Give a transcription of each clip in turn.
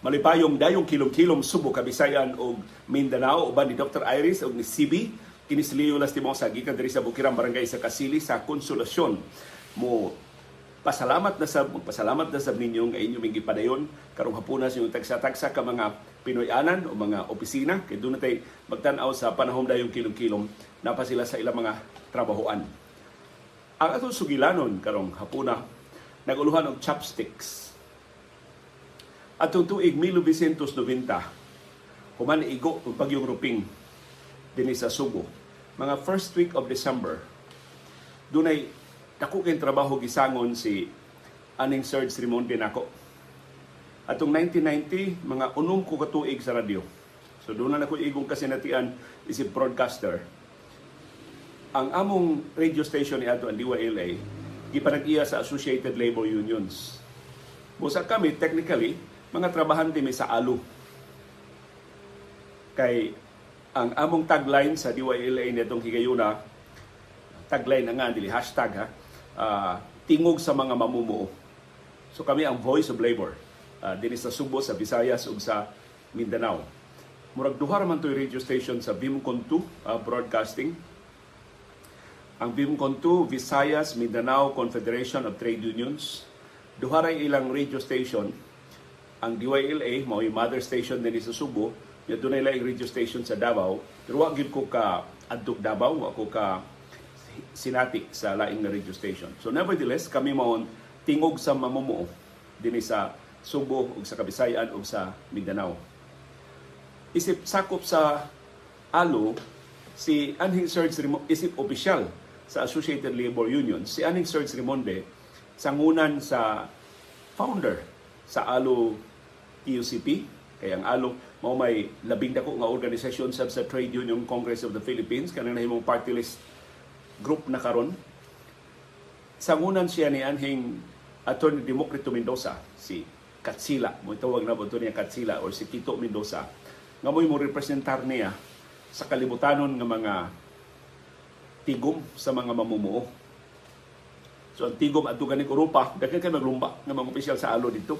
Malipayong dayong kilom-kilom Subo, Kabisayan ug Mindanao. Uban ni Dr. Iris ug ni CB kini si Leo Lastimosa gikan diri sa Bukirang Barangay sa Kasili sa Konsolasyon. Mo pasalamat na sa pasalamat na sa ninyo nga inyo ming gipadayon. Karong hapuna sa inyong tagsa-tagsa ka mga Pinoyanan o mga opisina. Kay doon natay magtan-aw sa panahon dayong kilom-kilom. Napa sila sa ilang mga trabahoan. Ang atong sugilanon karong hapuna naguluhan og chopsticks Atong tuig 1990, human igo ang bagyong ruping dinhi sa Subo. Mga first week of December, dunay dako kay trabaho gisangon si aning Serge Rimonde nako. Atong 1990, mga unom ko katuig sa radyo. So doon na ako igong kasinatian isip broadcaster. Ang among radio station ni ato ang DYLA, gipanag-iya sa Associated Labor Unions. Busa kami, technically, mga trabahante may sa alo. Kay ang among tagline sa DYLA nitong higayuna, tagline na nga, dili hashtag ha, uh, tingog sa mga mamumuo. So kami ang voice of labor. Uh, din sa Subo, sa Visayas ug sa Mindanao. Murag duha man toy radio station sa Bimcon 2 uh, ah, broadcasting. Ang Bimcon 2 Visayas Mindanao Confederation of Trade Unions. Duha ilang radio station ang DYLA mao mother station din sa Subo ya dunay laing radio station sa Davao. Pero wa gid ko ka adtog Davao wa ko ka sinati sa laing na radio station. So nevertheless kami mao tingog sa mamumuo dinhi sa Subo ug sa Kabisayan ug sa Mindanao. Isip sakop sa alo si Anhing Serge Rimonde isip opisyal sa Associated Labor Union si Anhing Serge Rimonde sangunan sa founder sa ALO TUCP kay ang ALO mao may labing dako nga organisasyon sa, sa Trade Union Congress of the Philippines kanang nahimong party list group na karon sangunan siya ni anhing Attorney Democrito Mendoza si Katsila mo tawag na ba niya Katsila or si Tito Mendoza nga mo representar niya sa kalibutanon nga mga tigom sa mga mamumuo. So ang tigom at ganing Europa, daghan kay maglumba ng mga opisyal sa alo dito.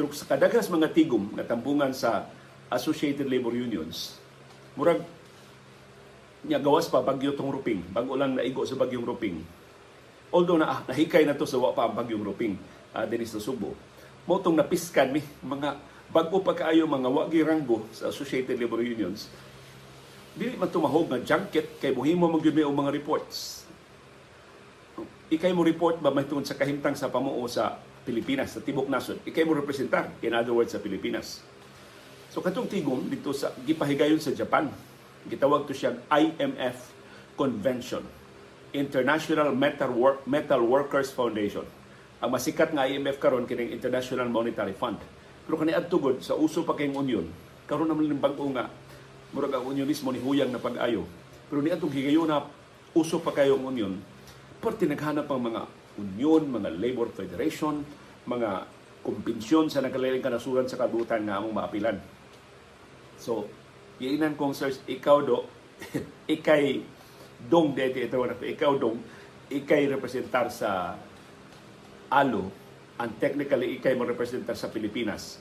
Pero sa kadagas mga tigom na tampungan sa Associated Labor Unions, murag niya gawas pa bagyo tong ruping, bago lang naigo sa bagyong ruping. Although na ah, nahikay na to sa wa pa ang bagyong ruping uh, din sa Subo. Mo tong napiskan mi mga bago pa kaayo mga wagi ranggo sa Associated Labor Unions. Dili man tumahog nga junket kay muhimo mo gyud mga reports. Ikay mo report ba may sa kahimtang sa pamuo sa Pilipinas, sa Tibok Nasod, ikay mo representar, in other words, sa Pilipinas. So katong tigom dito sa gipahigayon sa Japan, gitawag to siyang IMF Convention, International Metal, Work, Metal Workers Foundation. Ang masikat nga IMF karon kining International Monetary Fund. Pero kani adtugod sa uso pa kayong union, karon naman ng bag-o nga murag ang unionismo ni huyang na pag-ayo. Pero ni atong higayon na uso pa kayong union, parte naghanap ang mga union, mga labor federation, mga kumpensyon sa nagkalaling kanasuran sa kabutan nga among maapilan. So, iinan kong search, ikaw do, ikay dong dete ito ikaw dong, ikay representar sa ALO, and technically ikay mo representar sa Pilipinas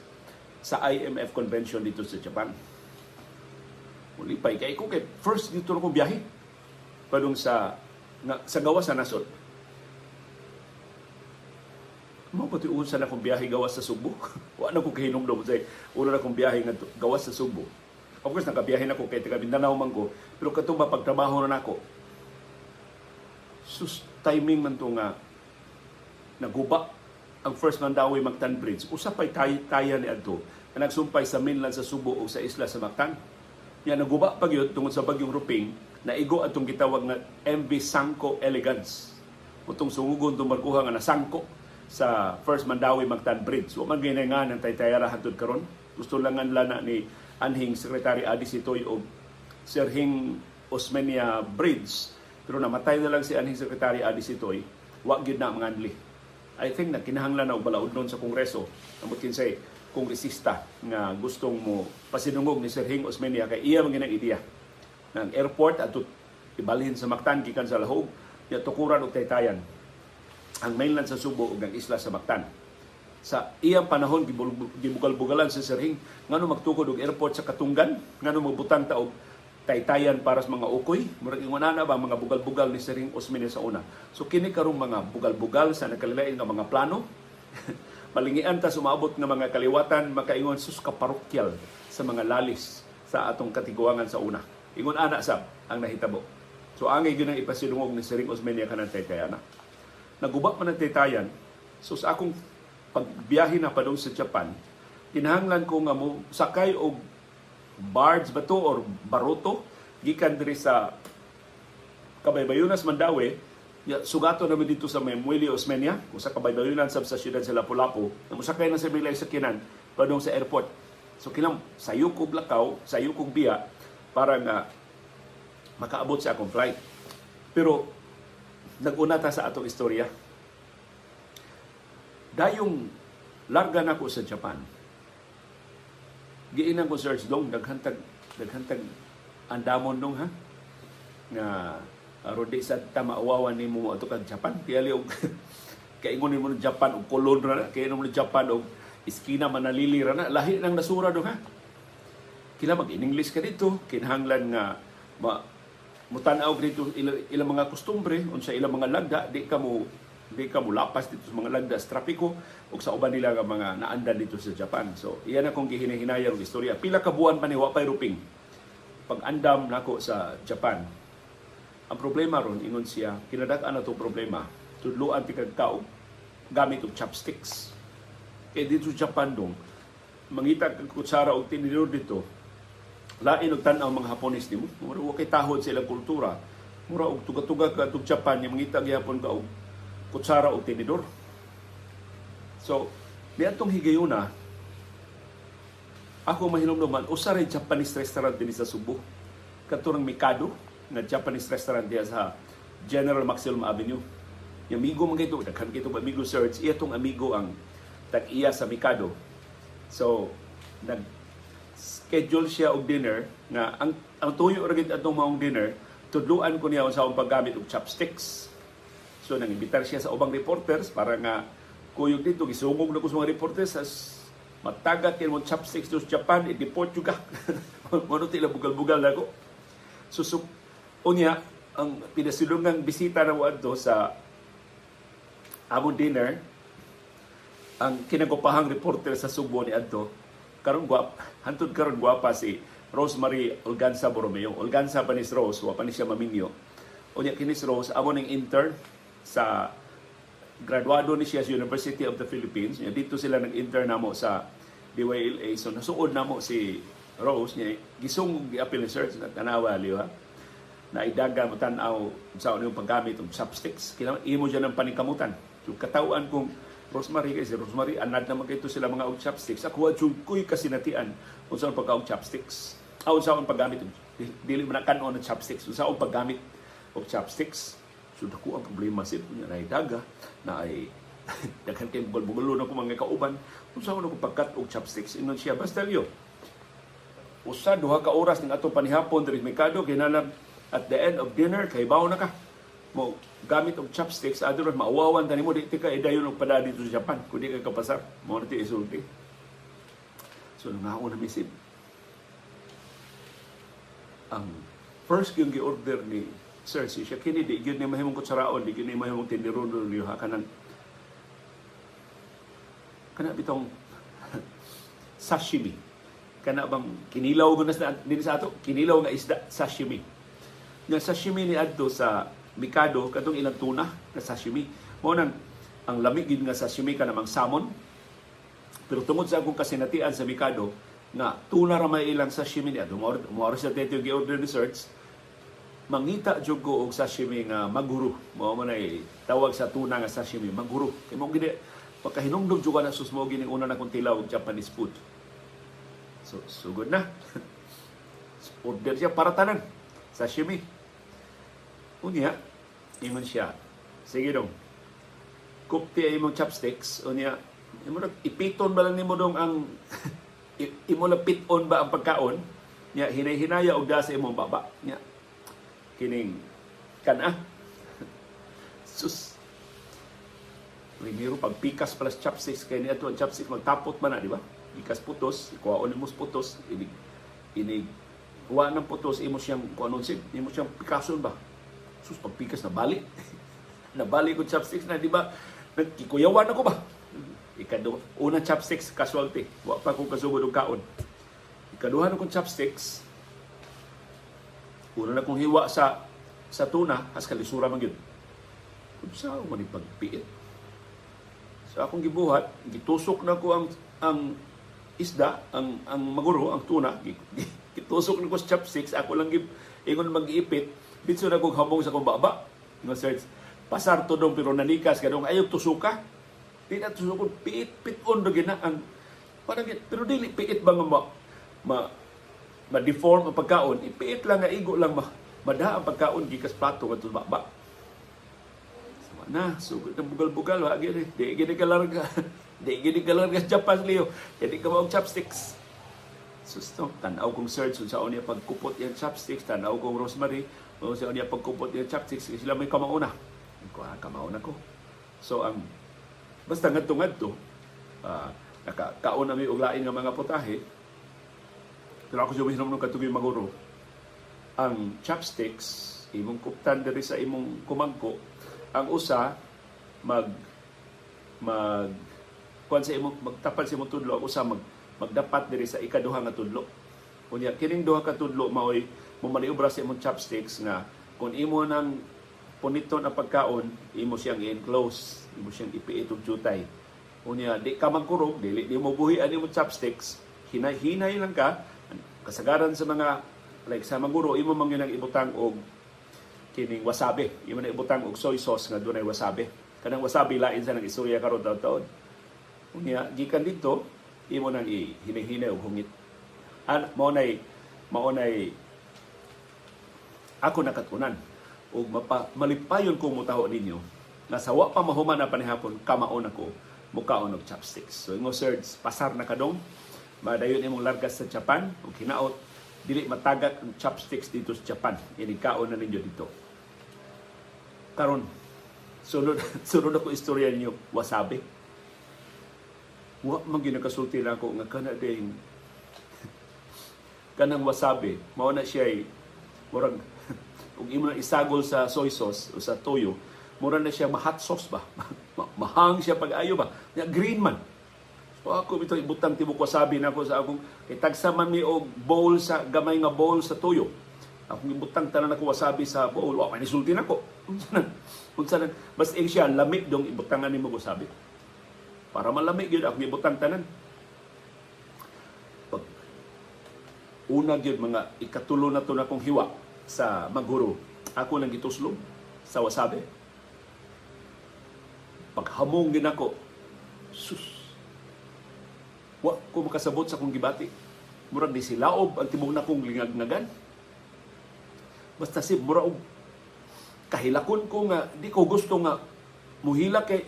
sa IMF convention dito sa Japan. Muli pa, ikay ko kay first dito kong biyahe padung sa na, sa gawa sa nasod Mao pati unsa na kong biyahe gawas sa Subo. Wa na ko kahinumdom say una na kong biyahe nga gawas sa Subo. Of course nakabiyahe na ko kay taga Mindanao man ko, pero katong pagtrabaho na nako. Sus timing man to nga naguba ang first Mandawi Mactan Bridge. Usa pay tay taya ni adto na nagsumpay sa mainland sa Subo o sa isla sa Mactan. Ya naguba pag yun tungod sa bagyong Ruping na igo atong gitawag na MV Sangko Elegance. Utong sungugon tumarkuha nga nasangko sa First Mandawi Mactan Bridge. Wa man ganay nga ng taytayara hantud karon. Gusto lang nga lana ni anhing Secretary Adi Sitoy o Sir Hing Osmeña Bridge. Pero namatay na lang si anhing Secretary Adi Sitoy. Wa gyud na manganli. I think na kinahanglan na balaod nun sa Kongreso. Amot kinsay kongresista nga gustong mo pasinungog ni Sir Hing Osmeña kay iya man ginang ideya ng airport at ibalhin sa Mactan gikan sa lahog ya tukuran og taytayan ang mainland sa Subo ug ang isla sa Mactan. sa iyang panahon gibugal-bugalan sa Sirhing ngano magtukod og airport sa Katunggan ngano magbutang ta og taytayan para sa mga ukoy? Murag ingon na ba mga bugal-bugal ni Sirhing Osmeña sa una? So kini karong mga bugal-bugal sa nagkalilain nga mga plano? Malingian ta sumabot nga mga kaliwatan makaingon sus ka sa mga lalis sa atong katiguangan sa una. Ingon ana sab ang nahitabo. So angay gyud ang ipasidungog ni Sirhing Osmeña kanang taytayana naguba man ang taytayan. So sa akong pagbiyahe na pa doon sa Japan, kinahanglan ko nga mo sakay og barge ba to or baroto? Gikan diri sa Kabaybayunas Mandawi ya, sugato namin dito sa Memueli Osmeña. O sa Kabaybayunan sa siyudad sa Lapu-Lapu. Na musakay na sa bilay sakyanan pa doon sa airport. So kinam sayo kog lakaw sayo kog biya para nga makaabot sa akong flight. Pero naguna ta sa atong istorya. Dayong larga na ko sa Japan. Giinan ko search dong naghantag naghantag andamon dong ha? Nga aron di sa tamaawawan ni mo ato kag Japan. Tiyali og kaingon nimo Japan og kolon ra kay mo Japan og iskina manalili ra na. Lahi nang nasura dong ha? Kila mag in English ka dito kinahanglan nga ma mutanaw dito ilang, ilang mga kostumbre unsa ilang mga lagda di ka mo di ka mulapas dito sa mga lagdas trapiko o sa uban nila nga mga naandan dito sa Japan. So, iyan akong gihinahinayang istorya. Pila ka buwan pa ni Wapay Ruping pag andam nako sa Japan. Ang problema ron, ingon siya, kinadak-an na problema. Tudluan ti kagkao gamit og chopsticks. Kaya dito sa Japan dong, mangita kag kutsara og tinidor dito, lain og tan-aw mga Hapones nimo. Mura wa kay tahod sa kultura. Mura og tuga-tuga ka tug Japan, yung mangita gyapon ka og kutsara o tinidor. So, niadtong higayuna, ako mahinumduman, usa rin Japanese restaurant din sa Subo. Katurang Mikado, nga Japanese restaurant diya sa General Maximum Avenue. Yung amigo man kayo, daghan kayo amigo search, iya tong amigo ang tag-iya sa Mikado. So, nag schedule siya og dinner nga ang ang tuyo ra gid atong maong dinner tudluan ko niya sa paggamit og chopsticks So nang-imbitar siya sa ubang reporters para nga kuyog dito gisungog na ko sa mga reporters as matagat kay mo chopsticks to Japan i-deport juga. Mano tila bugal-bugal na ko. So, so unya ang pinasilungang bisita na adto sa among dinner ang kinagupahang reporter sa Subo ni adto karon guwap hantud karon guwapa si Rosemary Olganza Borromeo. Olganza pa ni Rose, wa pa ni siya maminyo. Unya kinis Rose amo ning intern sa graduado ni siya sa University of the Philippines. Niya, dito sila nag-intern namo sa DYLA. So nasuod namo si Rose niya gisungog gi-appeal research na tanawa liwa na idaga mo tanaw sa yung paggamit ng chopsticks. Kailangan imo dyan ng panikamutan. So katawaan kong Rosemary kasi Rosemary anad naman kayo sila mga og chopsticks. Ako wa kuy kasinatian. Unsa ang pagka chopsticks. Ah, unsa ang paggamit? Dili man kanon ng chopsticks. Unsa ang paggamit? Og chopsticks. So dako ang problema sir kunya na daga na ay daghan kay bugal-bugulo na ko mga kauban. Kung saan ko pagkat og chopsticks inon siya? Basta liyo. Usa duha ka oras ning ato panihapon diri Mikado kinahanglan at the end of dinner kay bawo na ka. Mo gamit og chopsticks adto maawawan tani mo di ka idayon og pada dito sa Japan kundi ka kapasar mo na ti isulti so nangaon na misib ang first yung gi-order ni Sir, si siya kini di gyud ni mahimong kutsaraon, di gyud ni mahimong tindiron niyo ha kanang kana bitong sashimi. Kana bang kinilaw gunas na din sa ato, kinilaw nga isda sashimi. Nga sashimi ni adto sa Mikado katong ilang tuna na sashimi. Mo nang ang lamig gid nga sashimi ka namang salmon. Pero tungod sa akong kasinatian sa Mikado, nga tuna ra may ilang sashimi ni adto. Mo sa teto gi-order ni mangita jud ko og sashimi nga maguro mao man ay tawag sa tuna nga sashimi maguro kay mo gid pagkahinungdog jud na susmo gini una na kong tilaw Japanese food so sugod na order siya para tanan sashimi unya ingon siya. Sige dong. Kupti ay imong chopsticks. Unya imo ipiton ba lang nimo dong ang imo piton ba ang pagkaon? Nya hinay-hinaya og sa imong baba. Nya kining kana. Sus. Primero, pag pikas pala sa chopsticks, kaya niya ang chopsticks, magtapot man na, di ba? Pikas putos, ikuha mo putos, inig, inig, kuha ng putos, imo siyang, kung anong sim, imo siyang pikason ba? Sus, pag pikas na bali. Nabali ko chopsticks na, di ba? Nagkikuyawan ako ba? Ikado, unang chopsticks, casualty. Wa pa akong kasugod og kaon. Ikaduha na kong chopsticks, una na kong hiwa sa sa tuna, as kalisura man. Kung saan man ipagpiit. So akong gibuhat, gitusok na ko ang ang isda, ang ang maguro, ang tuna, gitusok na ko sa chopsticks, ako lang gib ingon mag-iipit, bitso na kong hamong sa kong baba. No search, pasar to dong pero nanikas kadong ayog tusuka. Di na tusukon, piit, piton do gina ang parang pero dili piit ba nga ma, ma ma-deform ang pagkaon, ipiit lang nga igo lang ma mada ang pagkaon gikas plato kadto baba. Sama na, sugod ng bugal-bugal wa gini. Di gini ka larga. Di gini ka larga sa Japan liyo. Jadi ka maong chopsticks. Susto, tanaw kong search sa niya pagkupot yung chopsticks, tanaw kong rosemary, o sa niya pagkupot yung chopsticks, sila may kamauna. Ko ah, kamauna ko. So ang basta ngadto-ngadto, uh, nakakaon na may uglain ng mga putahe, pero ako siya ng katuloy maguro. Ang chopsticks, imong kuptan diri sa imong kumangko, ang usa mag mag kuan sa imong magtapal sa imong tudlo, ang usa mag magdapat diri sa ikaduha nga tudlo. Kunya kining duha ka tudlo maoy mamaniobra sa imong chopsticks nga kung imo nang puniton ang pagkaon, imo siyang i-enclose, imo siyang ipiit og jutay. Kunya di ka magkurog, dili di mo buhi ani mo chopsticks, hinay-hinay lang ka, kasagaran sa mga like sa maguro imo man ang ibutang og kining wasabi. Imo na ibutang og soy sauce nga dunay wasabi. Kanang wasabi lain sa nang istorya karon taon-taon unya gikan dito imo nang ihinahinay og hungit. An mo nay mao nay ako nakatunan. Ug mapa, malipayon ko mo taho ninyo. Nga sa wa pa mahuman na panihapon kamaon ako. Mukaon og chopsticks. So imo search pasar na kadong Madayon imong largas sa Japan ug hinaot. Dili matagak ang chopsticks dito sa Japan. Inikaon na ninyo dito. Karon sunod sunod ako istorya ninyo wasabi. Wa man ginakasulti na ako nga kana kanang wasabi mao na siya murag ug imo na isagol sa soy sauce o sa toyo mura na siya ma-hot sauce ba mahang siya pag-ayo ba green man o ako bito ibutang tibok wasabi na ako sa akong itagsa man mi og bowl sa gamay nga bowl sa tuyo. Akong ibutang tanan ako wasabi sa bowl. Wa man isulti nako. Unsa na? Ing siya lamig dong ibutangan nimo wasabi. Para malamig gyud akong ibutang tanan. Pag una gyud mga ikatulo na to na kong hiwa sa maguro. Ako nang gituslog sa wasabi. Paghamong gid ako. Sus, Wa ko makasabot sa kong gibati. Murag di silaob ang tibok na kong lingagnagan. Basta si murag kahilakon ko nga di ko gusto nga muhila kay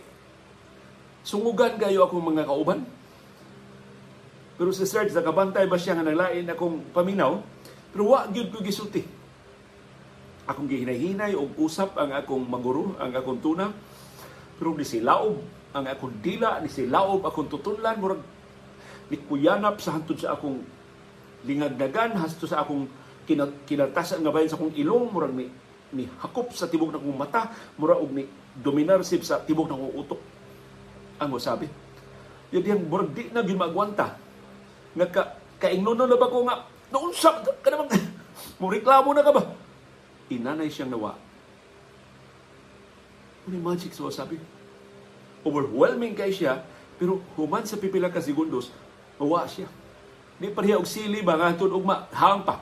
sungugan kayo akong mga kauban. Pero si Sir, kabantay ba siya nga naglain akong paminaw? Pero wa gyud ko gisulti. Akong gihinay-hinay og usap ang akong maguro, ang akong tuna. Pero ni silaob ang akong dila, ni silaob akong tutunlan, murag kuyanap sa hantod sa akong lingagdagan hasto sa akong kinartasan nga bayan sa akong ilong murag ni ni hakop sa tibok ng mata mura og ni dominar sib sa tibok ng utok. Ang wasabi yun yan murag di na gyud magwanta nga ka kaingnon na ba ko nga? Naunsa ka naman mo reklamo na ka ba inanay siyang nawa ano magic sa wasabi overwhelming kay siya pero human sa pipila ka segundos Mawa siya. Di pareha og sili ba nga ug mahang pa.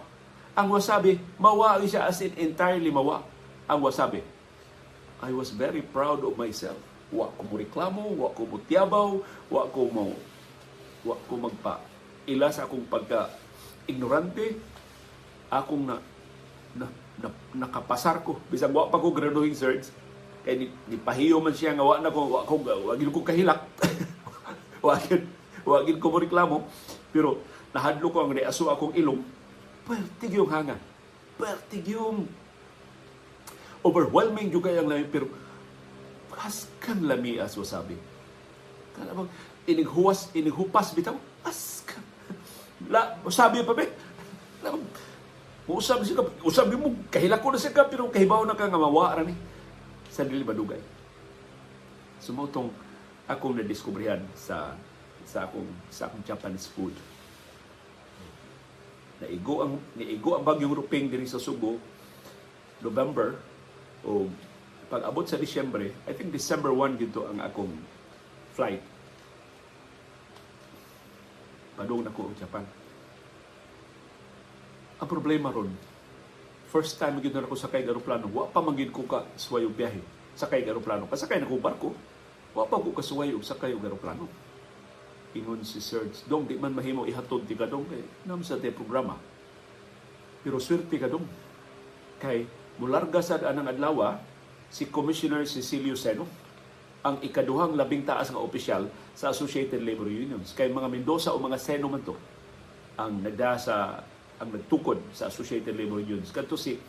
Ang wasabi, mawa siya as in entirely mawa. Ang wasabi. I was very proud of myself. Wa ko mo reklamo, wa ko mo tiyabaw, wa ko mo wa ko magpa ila sa akong pagka ignorante akong na, na, na nakapasar ko bisag wa pa ko graduating cert kay ni, ni pahiyo man siya nga wa na ko wa ko wa ko kahilak wa Wagin ko mo reklamo, pero nahadlo ko ang reaso akong ilong, pertig yung hanga. Pertig yung overwhelming juga yung lamin, pero Askang lami as wasabi. Kana bang inighuwas, inighupas bitaw. Askang. La, wasabi pa ba? Usab siya, usab mo, kahilako na siya ka, pero kahibaw na ka nga mawara ni sa dili badugay. Sumutong akong nadiskubrihan sa sa akong sa akong Japanese food. Naigo ang naigo ang bagyong ruping diri sa Subo November o pag abot sa Disyembre, I think December 1 gito ang akong flight. Padung na ko ang Japan. Ang problema ron, first time gid na ako sakay ng aeroplano, wa pa magid ko ka suway og biyahe. Sakay ng aeroplano, pasakay na ko barko. Wa pa ko kasuway og sakay og aeroplano. Ingon si Serge, dong di man mahimo ihatod ti kadong kay nam sa te programa. Pero swerte ka dong. Kay mularga sad anang adlaw si Commissioner Cecilio Seno ang ikaduhang labing taas nga opisyal sa Associated Labor Unions. Kay mga Mendoza o mga Seno man to ang nagda sa ang nagtukod sa Associated Labor Unions. Kadto si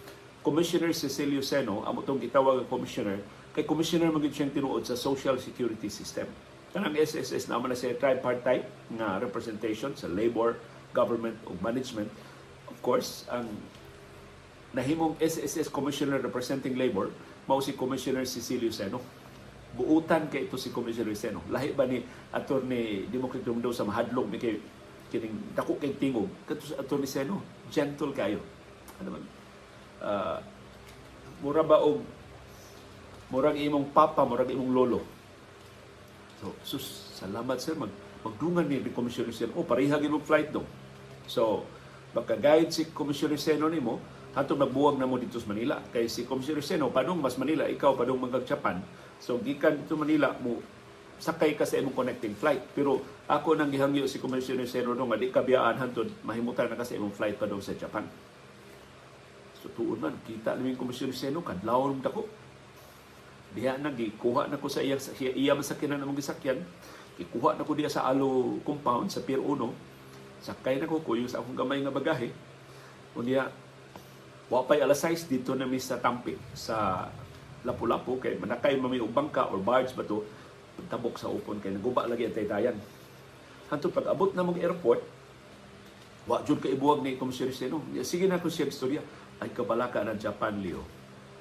Commissioner Cecilio Seno, amo tong gitawag nga commissioner, kay commissioner magid siyang tinuod sa Social Security System. Kanang SSS naman na siya tripartite nga representation sa labor, government ug management. Of course, ang nahimong SSS Commissioner representing labor mao si Commissioner Cecilio Seno. Buutan kay ito si Commissioner Seno. Lahi ba ni Attorney Democrito daw sa mahadlok ni kay kining dako kay tingog kadto sa Attorney Seno gentle kayo. Ano man. Uh, mura ba og murag imong papa murag imong lolo? So sus salamat sir. Mag magdungan ni ni Commissioner Seno. Oh pareha gyud flight dong. So magka-guide si Commissioner Seno nimo. Hatong nagbuwag na mo dito sa Manila. Kay si Commissioner Seno padung mas Manila ikaw padung mangag Japan so gikan dito Manila mo sakay ka sa imong connecting flight. Pero ako nang gihangyo si Commissioner Seno nga di kabiyaan hantod mahimutan na ka sa imong flight pa daw sa Japan. So tuon man kita naming Commissioner Seno kadlawon dako. Diha na gikuha na ko sa iya sa iya man sakyanan namong gisakyan. Gikuha na ko diya sa Alo compound sa Pier 1. Sakay na ko kuyo sa akong gamay nga bagahe. Unya wa pay alas 6 dito na mi sa Tampi sa Lapu-Lapu kay manakay mami og bangka or barge ba to tabok sa upon kay naguba lagi ang taytayan. Hanto pag abot na mong airport, wa jud ka ibuwag ni Komisyon Seno. Sige na ko siya istorya. Ay kabalaka ng Japan, Leo.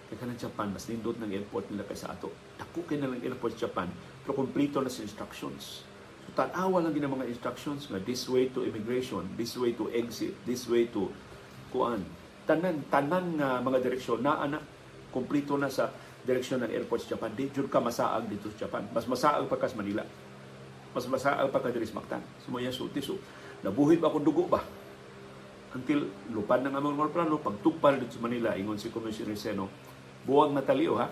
Kaya ka ng Japan, mas nindot ng airport nila kaysa ato. Dako kay na lang airport Japan, pero kompleto na sa instructions. So tanawa lang din ang mga instructions nga this way to immigration, this way to exit, this way to kuan. Tanan, tanan nga mga direksyon na anak, kompleto na sa direksyon ng airport sa Japan, di jud ka masaag dito sa Japan. Mas masaag pa kas Manila. Mas masaag pa ka diri sa Mactan. Sumaya sulti so. Nabuhid ba akong dugo ba? Until lupan ng among mga plano, pagtugpal dito sa Manila, ingon si Commissioner Seno, buwag na taliw ha.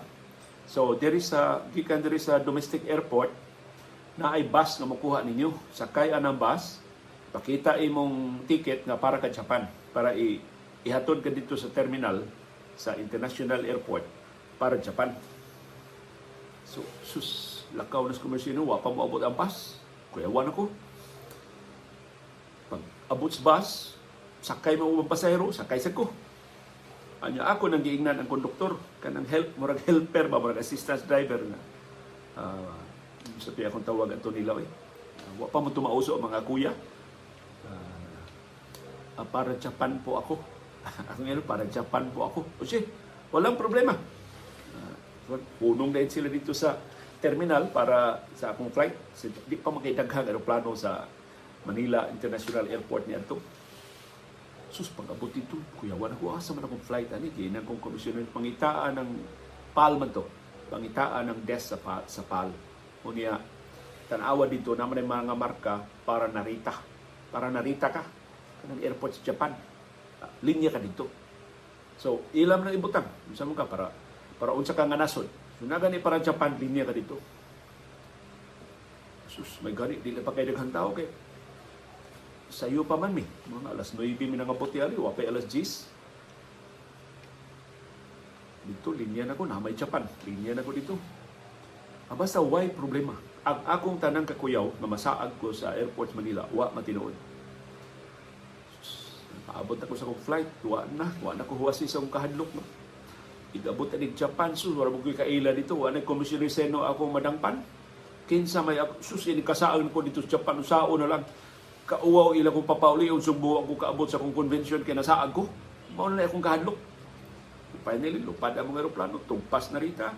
So, there is a, gikan there is a domestic airport na ay bus nga makuha ninyo. Sakay anang bus, pakita imong ticket nga para ka Japan para i ihatod ka dito sa terminal sa international airport para Japan. So, sus, lakaw na sa komersino, wa pa mo abot ang bus. Kuyawan ako. Pag abot sa bus, sakay mo mga pasahero, sakay sa ko. Anya ako nang giingnan ang konduktor, kanang help, murag helper ba, murag assistance driver na. Uh, sabi akong tawag ato nila eh. Uh, wa pa mo tumauso ang mga kuya. Uh, para Japan po ako. Ngayon, para Japan po ako. O siya, walang problema punong dahil sila dito sa terminal para sa akong flight. Di pa makaidaghang aeroplano sa Manila International Airport ni Anto. Sus, pag-abot dito, kuya, wala ko asa man akong flight. Ani, kaya kong komisyoner, pangitaan ng PAL man to. Pangitaan ng desk sa PAL. Sa PAL. O niya, tanawa dito naman ang mga marka para narita. Para narita ka. Kanang airport sa Japan. Linya ka dito. So, ilam na ibutang. Isa mo ka para para unsa ka nga nasod. So na gani para Japan linya ka dito. Sus, may gani dili pa kay daghang tao kay sayo pa man mi. Mga alas 9 mi nga puti ali, wa pa alas 10. Dito linya na ko na may Japan. Linya na ko dito. Ah, basta why problema? Ang akong tanang kakuyaw na masaag ko sa airport Manila, wa matinuod. Paabot ako sa kong flight, wa na, wa na ko huwasi sa akong kahadlok. No? Igabot anig Japan sus wala mo kaila dito wala commissioner seno ako madangpan. Kinsa may ako sus ini kasaan ko dito sa Japan usao na lang. Kauwaw ila ko papauli unsong buwa ko kaabot sa kong convention kay nasaag ko. Mao na akong kahadlok. Finally lupad ang mga eroplano tugpas na rita.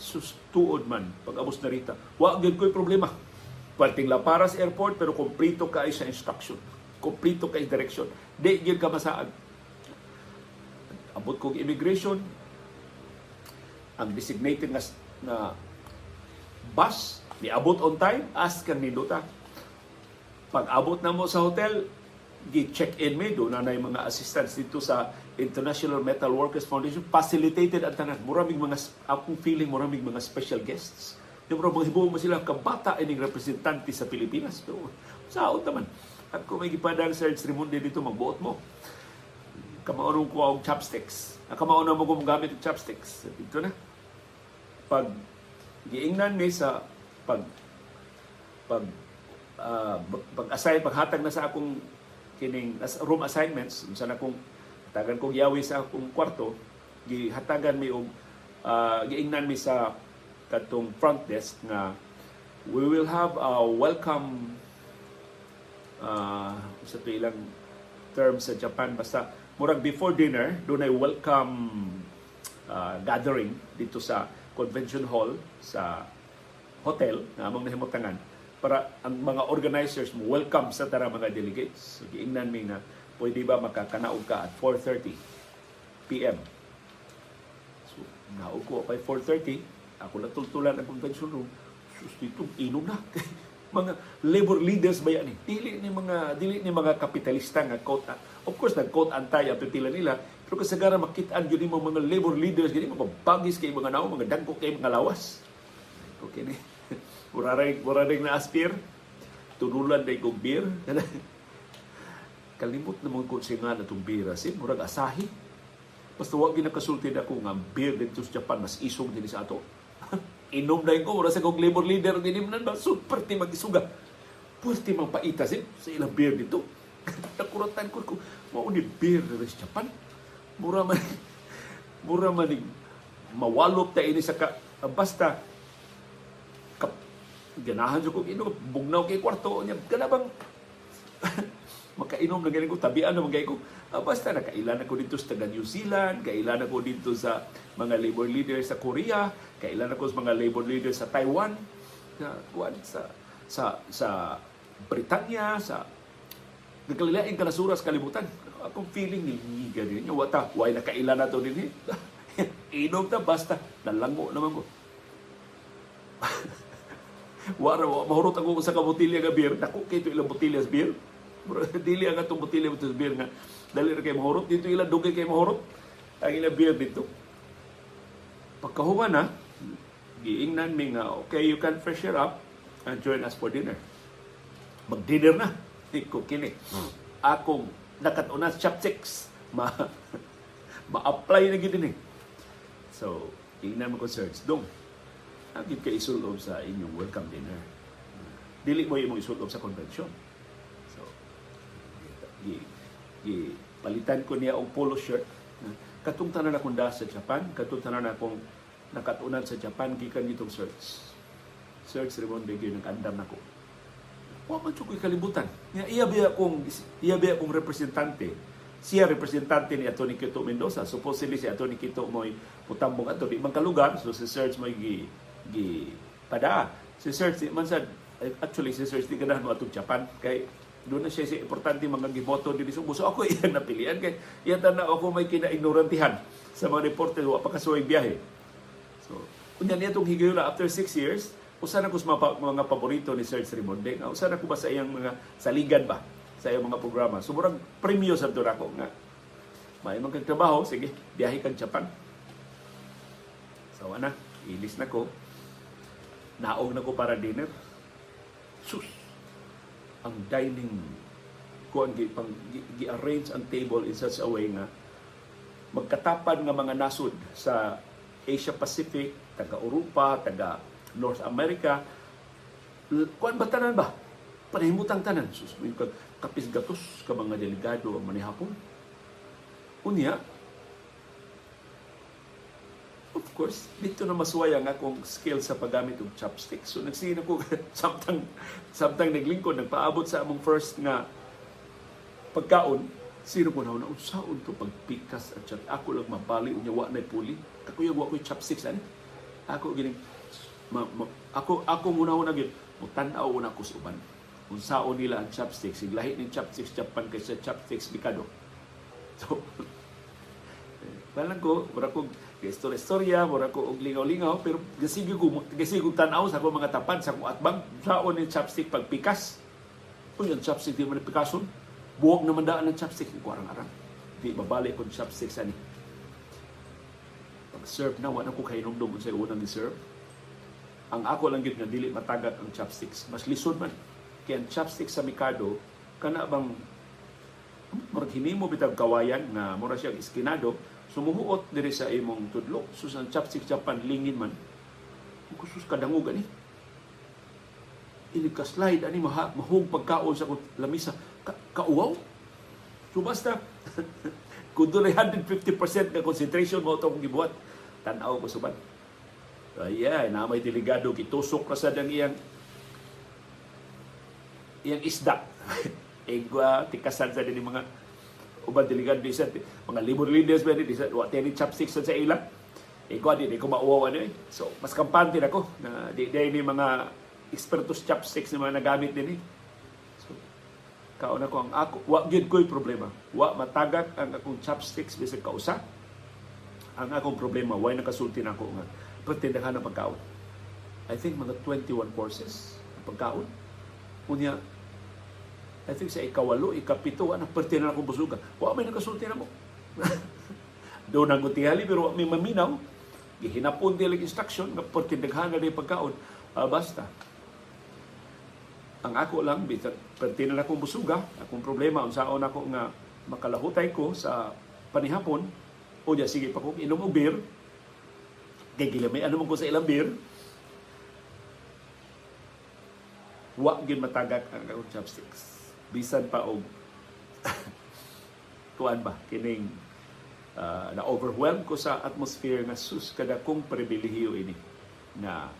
Sus tuod man pag abos na rita. Wa gyud koy problema. Parting La Paras Airport pero kompleto kay sa instruction. Kompleto kay direction di gyud ka masaag. Abot kong immigration ang designated na, na bus niabot on time ask kang niduta pag abot na mo sa hotel gi-check-in me do na mga assistants dito sa International Metal Workers Foundation. Facilitated ang tanan muraming mga akong feeling muraming mga special guests. Yung mga hibuo mo sila kabata ining representante sa Pilipinas pero sao naman. At kung may gipadang Serge Rimonde dito magbuot mo kamaunong ko ang chopsticks. Ang kamaunong mo gumagamit ng chopsticks. Ito na. Pag giingnan ni sa pag pag uh, pag assign paghatag na sa akong kining room assignments unsa na kung tagan kong yawi sa akong kwarto gihatagan mi og uh, giingnan mi sa katong front desk nga we will have a welcome uh, sa ilang term sa Japan basta murag before dinner doon ay welcome uh, gathering dito sa convention hall sa hotel na among nahimutangan para ang mga organizers mo welcome sa tara mga delegates. So, giingnan mi na pwede ba makakanaog ka at 4.30 p.m. So, naog ko kay 4.30. Ako natultulan ang convention room. Sus, dito, inom na. mga labor leaders ba yan? Dili ni mga dili ni mga kapitalista nga quote of course nag quote antay ang pipila nila pero kasagara makitaan gyud mo mga labor leaders gani mga bagis kay mga nawo mga dagko kay mga lawas. Okay ni? Muraray muraray na aspir. Tunulan day kog beer. Kalimot na mga konsinga na itong beer si murag asahi. Basta wag ginakasulti ako nga beer dito sa Japan mas isog din sa ato Inom na ko, sa kong labor leader, ginimnan ba, super ti magisuga. Pwerte mang paita sin sa ilang beer dito. Nakuratan ko ko, mao ni beer na sa Japan. Mura man, mura man mawalop ta ini sa ka, basta kap, ganahan ko inom, bugnaw kay kwarto niya, ganabang makainom na ganyan ko, tabian na mga ko. Uh, basta nakailan ako dito sa taga New Zealand, kailan ako dito sa mga labor leaders sa Korea, kailan ako sa mga labor leaders sa Taiwan, sa, sa, sa, sa Britanya, sa nagkalilaing kanasuras kalibutan. Akong feeling ni ganyan wata, why nakailan na to din eh. Inom ta, basta, nalango naman ko. Wara, mahurot ako sa kabutilya nga beer. Naku, kay ito ilang butilya sa beer dili ang atong botila mo beer nga. Dali ra kay mahurot dito ila dugay kay mahurot ang ila beer dito. Pagkahuman na giingnan mi nga okay you can freshen up and join us for dinner. Mag dinner na. Ko kini. Hmm. akong nakatuna chopsticks ma ma-apply na gid ni. So ingnan mo ko search dong agit kay isulob sa inyong welcome dinner. Dili mo imong isulob sa convention gi, gi palitan ko niya og polo shirt. Katong tanan akong da sa Japan katong tanan akong nakatunan sa Japan gikan gitong search search Raymond Begay nag-andam nako. Wa man ko'y kalibutan. Nga iya biya akong iya biya akong representante? Siya representante ni Atty. Kito Mendoza. Supposedly si Atty. Kito mo'y putambong ato. Di man kalugar so si search mo'y gi gi pada si search man sad actually si search di ganahan mo atong Japan. Kay doon na siya si importante mga giboto din sa So ako iyan napilian kay iyan na ako may kinaignorantihan sa mga reporter wa pa biyahe. So kunya niya itong higayon after six years, usa na ko sa mga, mga paborito ni Serge Rimonde nga usa na ko ba sa iyang mga saligan ba sa iyang mga programa. So murag premyo sa dura ko nga may magkagtrabaho, sige, biyahe kang Japan. So ana, ilis na ko. Naog na ko para dinner. Sus, ang dining ko ang pang gi-arrange ang table in such a way nga magkatapan nga mga nasod sa Asia Pacific, taga Europa, taga North America, kuan ba tanan ba? Panahimutang tanan. Sus, ka kapis gatos ka mga delegado ang manihapon. Unya, Of course, dito na masuway ang akong skill sa paggamit ng chopstick. So nagsihin ako samtang samtang naglingkod nagpaabot sa among first nga pagkaon sino ko na una unsaon to pagpikas at chat? Ako lang mabali unya wa na puli. Kakuyog wa ko chopsticks ani? Ako gining ma, ma, ako ako muna una gyud mutan-aw una ko sa uban. Unsaon nila ang chopsticks siglahi ning chopsticks Japan kaysa chopsticks Mikado. So Balang ko, mura ko istorya-istorya, mura ko og lingaw-lingaw, pero gasigi ko, gasigi ko tanaw sa mga tapan, sa akong atbang, saon ni chopstick pagpikas. Kung yung chopstick di man pikason, buwag naman daan ng chopstick, ko arang-arang. Di mabalik ko chopstick sa ni. Pag-serve na, wala ko kainomdom sa unang ni-serve. Ang ako lang gid dili matagak ang chopsticks. Mas lisod man. Kaya ang chopstick sa Mikado, kana bang murag hinimo bitag kawayan nga mura siya iskinado sumuhuot diri sa imong tudlo. Sus ang chopstick Japan lingin man. Kusus kadangog ani ini ka slide ani maha, mahug pagkaon sa lamisa. Ka, kauwaw? So basta kung doon 150% ka concentration mo itong gibuhat tanaw ko suban ay na may delegado kitusok ra sa dang iyang iyang isda. Igwa tikasan sa din mga uban delegado di sa mga labor leaders ba di sa wa tani chopsticks sa ilang igwa di di ko mauwaw ano so mas kampante nako na di di ni mga expertos chopsticks na mga nagamit din eh so kaon ako ang ako wa gyud ko'y problema. Wa matagak ang akong chopsticks bisag kausa. Ang akong problema why nakasulti na ako nga? Pretendahan na pagkaon. I think mga 21 courses pagkaon. Unya I think sa ikawalo, ikapito, anak perte na akong busuga. Wa may nakasulti na mo. Doon ang tingali, pero may maminaw. Gihinapon nila instruction, nga perte daghan na pagkaon. Uh, basta. Ang ako lang, perte na akong busuga, akong problema, unsaon ako nga makalahutay ko sa panihapon, o diya, sige pa kong inom o beer, kay gilamay, ano mo ko sa ilang beer, wa gin matagak ang chopsticks bisan pa og kuan ba kining uh, na overwhelm ko sa atmosphere nga sus kada kong pribilehiyo ini na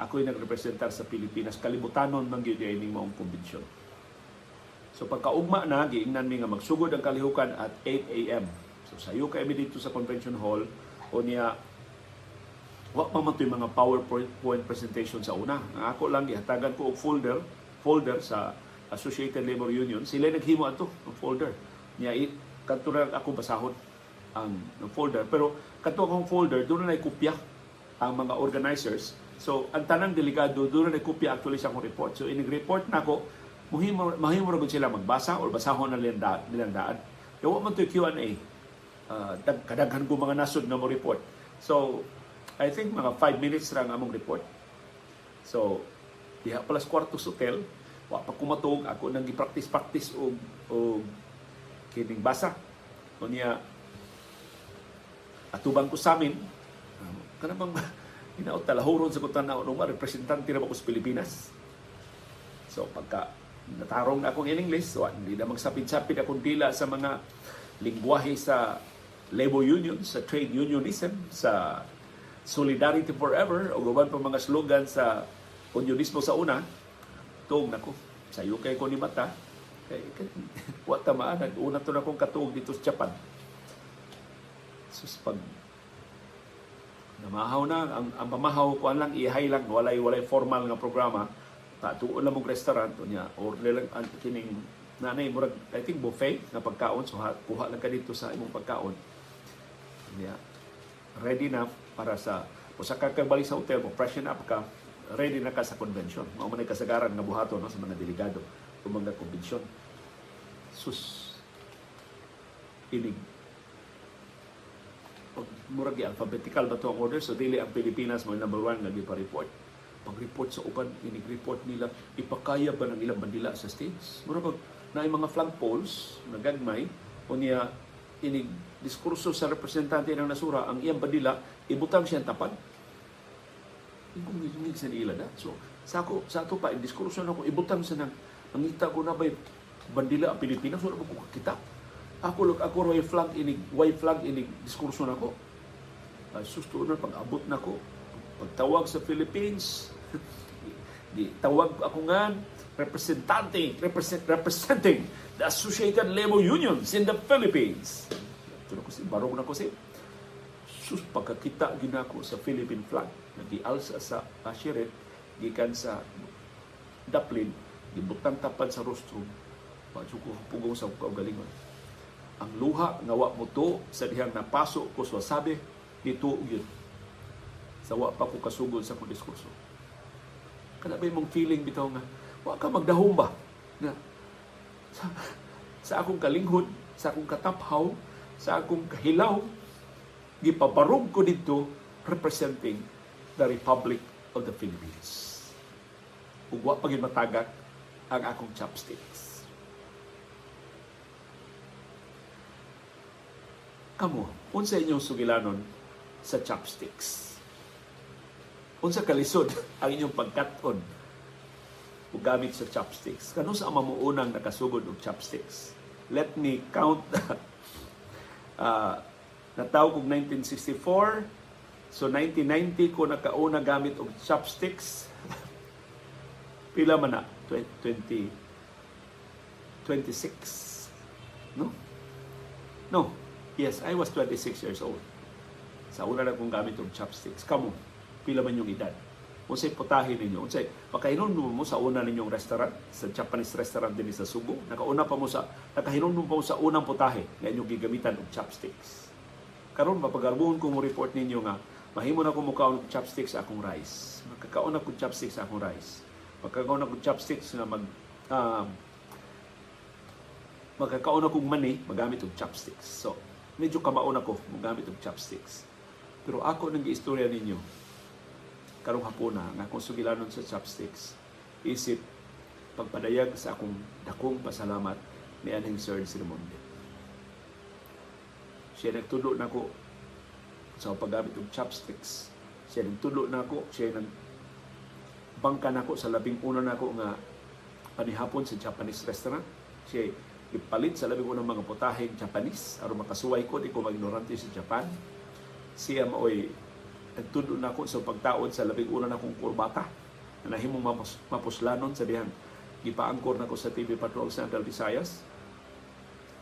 ako'y nagrepresentar sa Pilipinas kalibutanon man gyud ini maong konbensyon so pagkaugma na giingnan mi nga magsugod ang kalihukan at 8 AM so sayo kay mi dito sa convention hall o niya wa pa man mga PowerPoint presentation sa una. Ang ako lang gihatagan ko og folder folder sa Associated Labor Union, sila naghimo ato ng folder. Niya kanto na ako basahon ang, ang folder. Pero kanto akong folder, doon na kopya ang mga organizers. So, ang tanang delegado, doon na kopya actually sa akong report. So, inig-report na ako, mahimo, mahimo sila magbasa o basahon na nilang daan. Yawa man to Q&A. Uh, kadaghan ko mga nasod na mo report. So, I think mga 5 minutes lang among report. So, diha palas kwartos hotel, wa pa kumatog ako nang gi-practice-practice og og kining basa. Unya atubang ko sa amin. Kana bang hinaot talahoron sa kutan na mga representante na ako sa Pilipinas? So pagka natarong na akong in English so hindi na magsapid-sapid akong dila sa mga lingwahe sa labor union, sa trade unionism, sa solidarity forever o guban pa mga slogan sa unionismo sa una tuog nako sayo kay ko ni mata. Kay, wa tamaan una to na kong katuog dito sa Japan. Sus pag namahaw na ang, ang pamahaw ko lang ihay lang walay walay formal nga programa. Ta tuon lang mong restaurant unya or lang ang kining nanay murag I think buffet nga pagkaon so ha, kuha lang ka dito sa imong pagkaon. Yeah. ready na para sa usa ka balik sa hotel mo freshen up ka ready na ka sa convention. Mao kasagaran nga buhaton no, sa mga delegado. Sa mga convention. Sus. Inig. Murag gi alphabetical ba to ang order? So dili ang Pilipinas mo number one nga gipa-report. Pag-report sa uban inig report nila. Ipakaya ba ng ilang bandila sa stage murag na mga flag poles na gagmay o niya inig diskurso sa representante ng nasura ang iyang bandila ibutang siyang tapat kung ngig sa ila na. So, sa ako, sa ato pa, diskurso na ako, ibutang sa nang, nangita ko na ba bandila ang Pilipinas, wala ko kita. Ako, look, ako, way flag inig, way flag inig, diskurso na ko. Uh, susto na pag-abot na ko. Pagtawag sa Philippines, di tawag ako nga representante represent, representing the Associated Labor Unions in the Philippines. Pero ko si barong na ko si sus pagkakita ginako sa Philippine flag nagialsa sa Ashiret gikan sa Daplin gibutang tapan sa rostrum Pajuko pugong sa kaugalingon. Ang luha nga wa mo to sa dihang napaso ko sa sabi dito yun. Sa wa pa ko kasugod sa kong diskurso. Kana ba mong feeling bitaw nga wa ka magdahom ba nga sa, sa akong kalinghod, sa akong kataphaw, sa akong kahilaw, gipabarog ko dito representing the Republic of the Philippines. Ug wa pa matagak ang akong chopsticks. Kamo, unsa inyong sugilanon sa chopsticks? Unsa kalisod ang inyong pagkaton o gamit sa chopsticks? Kano sa mamuunang nakasugod og chopsticks? Let me count. uh, nataw kog 1964. So 1990 ko nakauna gamit og chopsticks. Pila man na? 20 26. No? No, Yes, I was 26 years old. Sa una na kong gamit ng chopsticks. Kamu, pila man yung edad? Unsay putahin ninyo? Unsay makainom mo sa una ninyong restaurant, sa Japanese restaurant din sa Subo. Nakauna pa mo sa nakahinom mo pa mo sa unang putahe nga inyong gigamitan og chopsticks. Karon mapagabuhon ko mo report ninyo nga mahimo na ko mo kaon chopsticks akong rice. Makakaon ako chopsticks akong rice. Makakaon ako chopsticks nga mag uh, magkakaon akong mani magamit og chopsticks. So, medyo kamaon ako gamit og chopsticks. Pero ako nang giistorya ninyo karong hapuna nga kung sugilanon sa chopsticks isip pagpadayag sa akong dakong pasalamat ni Anhing Sir Sirmonde. Siya nagtulo na ko sa paggamit ng chopsticks. Siya nagtulo na ko, siya nag bangka na ko sa labing una na ko nga panihapon sa Japanese restaurant. Siya ipalit sa labi ko ng mga putaheng Japanese aron makasuway ko di ko magignorante sa Japan siya maoy nagtudo na ako sa pagtaod sa labing una na kong kurbata na nahimong mapus, mapuslanon sa dihang gipaangkor na ko sa TV Patrol Central Visayas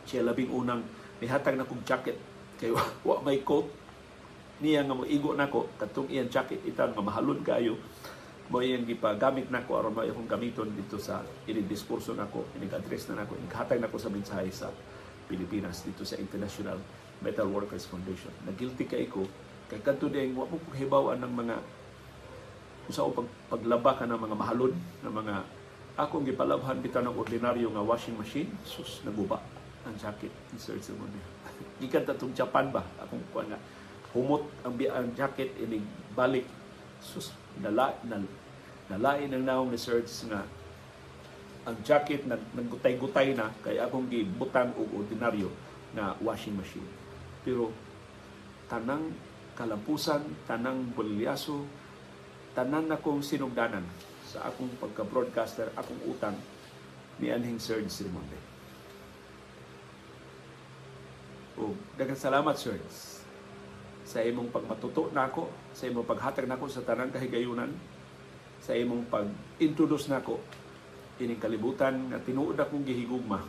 siya labing unang nihatag na kong jacket kay wa, wa may coat. Niya nga igo na ko. Katong iyang jacket itan nga mahalon kayo. Mo yung gipagamit nako aron mo akong gamiton dito sa ini diskurso nako ini address na nako naghatag nako sa mensahe sa Pilipinas dito sa International Metal Workers Foundation. Nagilty kay ko. Kay kadto ding wa mo hibawan ng mga usa pag paglaba ka ng mga mahalon ng mga akong gipalabhan bitaw ng ordinaryo nga washing machine. Sus naguba ang jacket ni Sir Simon gikan tatong Japan ba akong kuan nga humot ang, ang jacket ini balik sus nala, nal, nalain ang naong research nga ang jacket nag naggutay-gutay na kay akong gibutang og ordinaryo na washing machine. Pero tanang kalampusan, tanang bolilyaso, tanan na kong sinugdanan sa akong pagka-broadcaster, akong utang ni Anhing Serge Sirmonde. O, daghang salamat, Serge sa imong pagmatuto nako, sa imong paghatag nako sa tanang kahigayunan, sa imong pag-introduce nako ining kalibutan nga tinuod akong gihigugma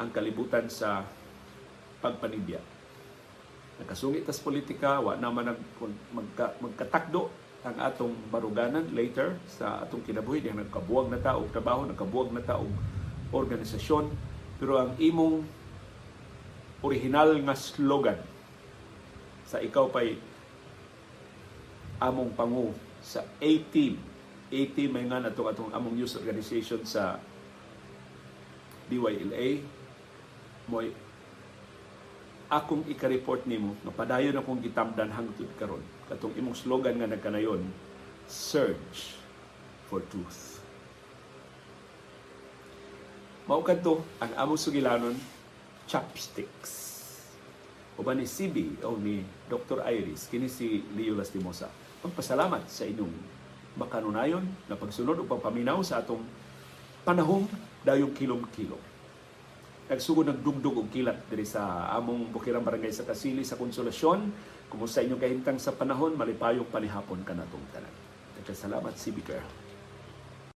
ang kalibutan sa pagpanibya. Nakasungit tas politika, wa naman nag, magka, magkatakdo ang atong baruganan later sa atong kinabuhi. Diyan nagkabuwag na tao trabaho nagkabuwag na tao organisasyon. Pero ang imong original nga slogan sa ikaw pay among pangu sa A-team. A-team may nga nato atong among news organization sa DYLA. Moy akong ika-report nimo nga padayon akong gitamdan hangtod karon katong imong slogan nga nagkanayon search for truth mao kadto ang among sugilanon chopsticks uban ni CB o ni Dr. Iris kini si Leo Lastimosa. Pagpasalamat sa inyong makanunayon na pagsunod o pagpaminaw sa atong panahong dayong kilom-kilom. Nagsugod ng dugdug og kilat diri sa among Bukirang Barangay sa Kasili sa Konsolasyon Kumusta inyong kahimtang sa panahon, malipayong panihapon ka na itong tanan. Salamat, CB Girl.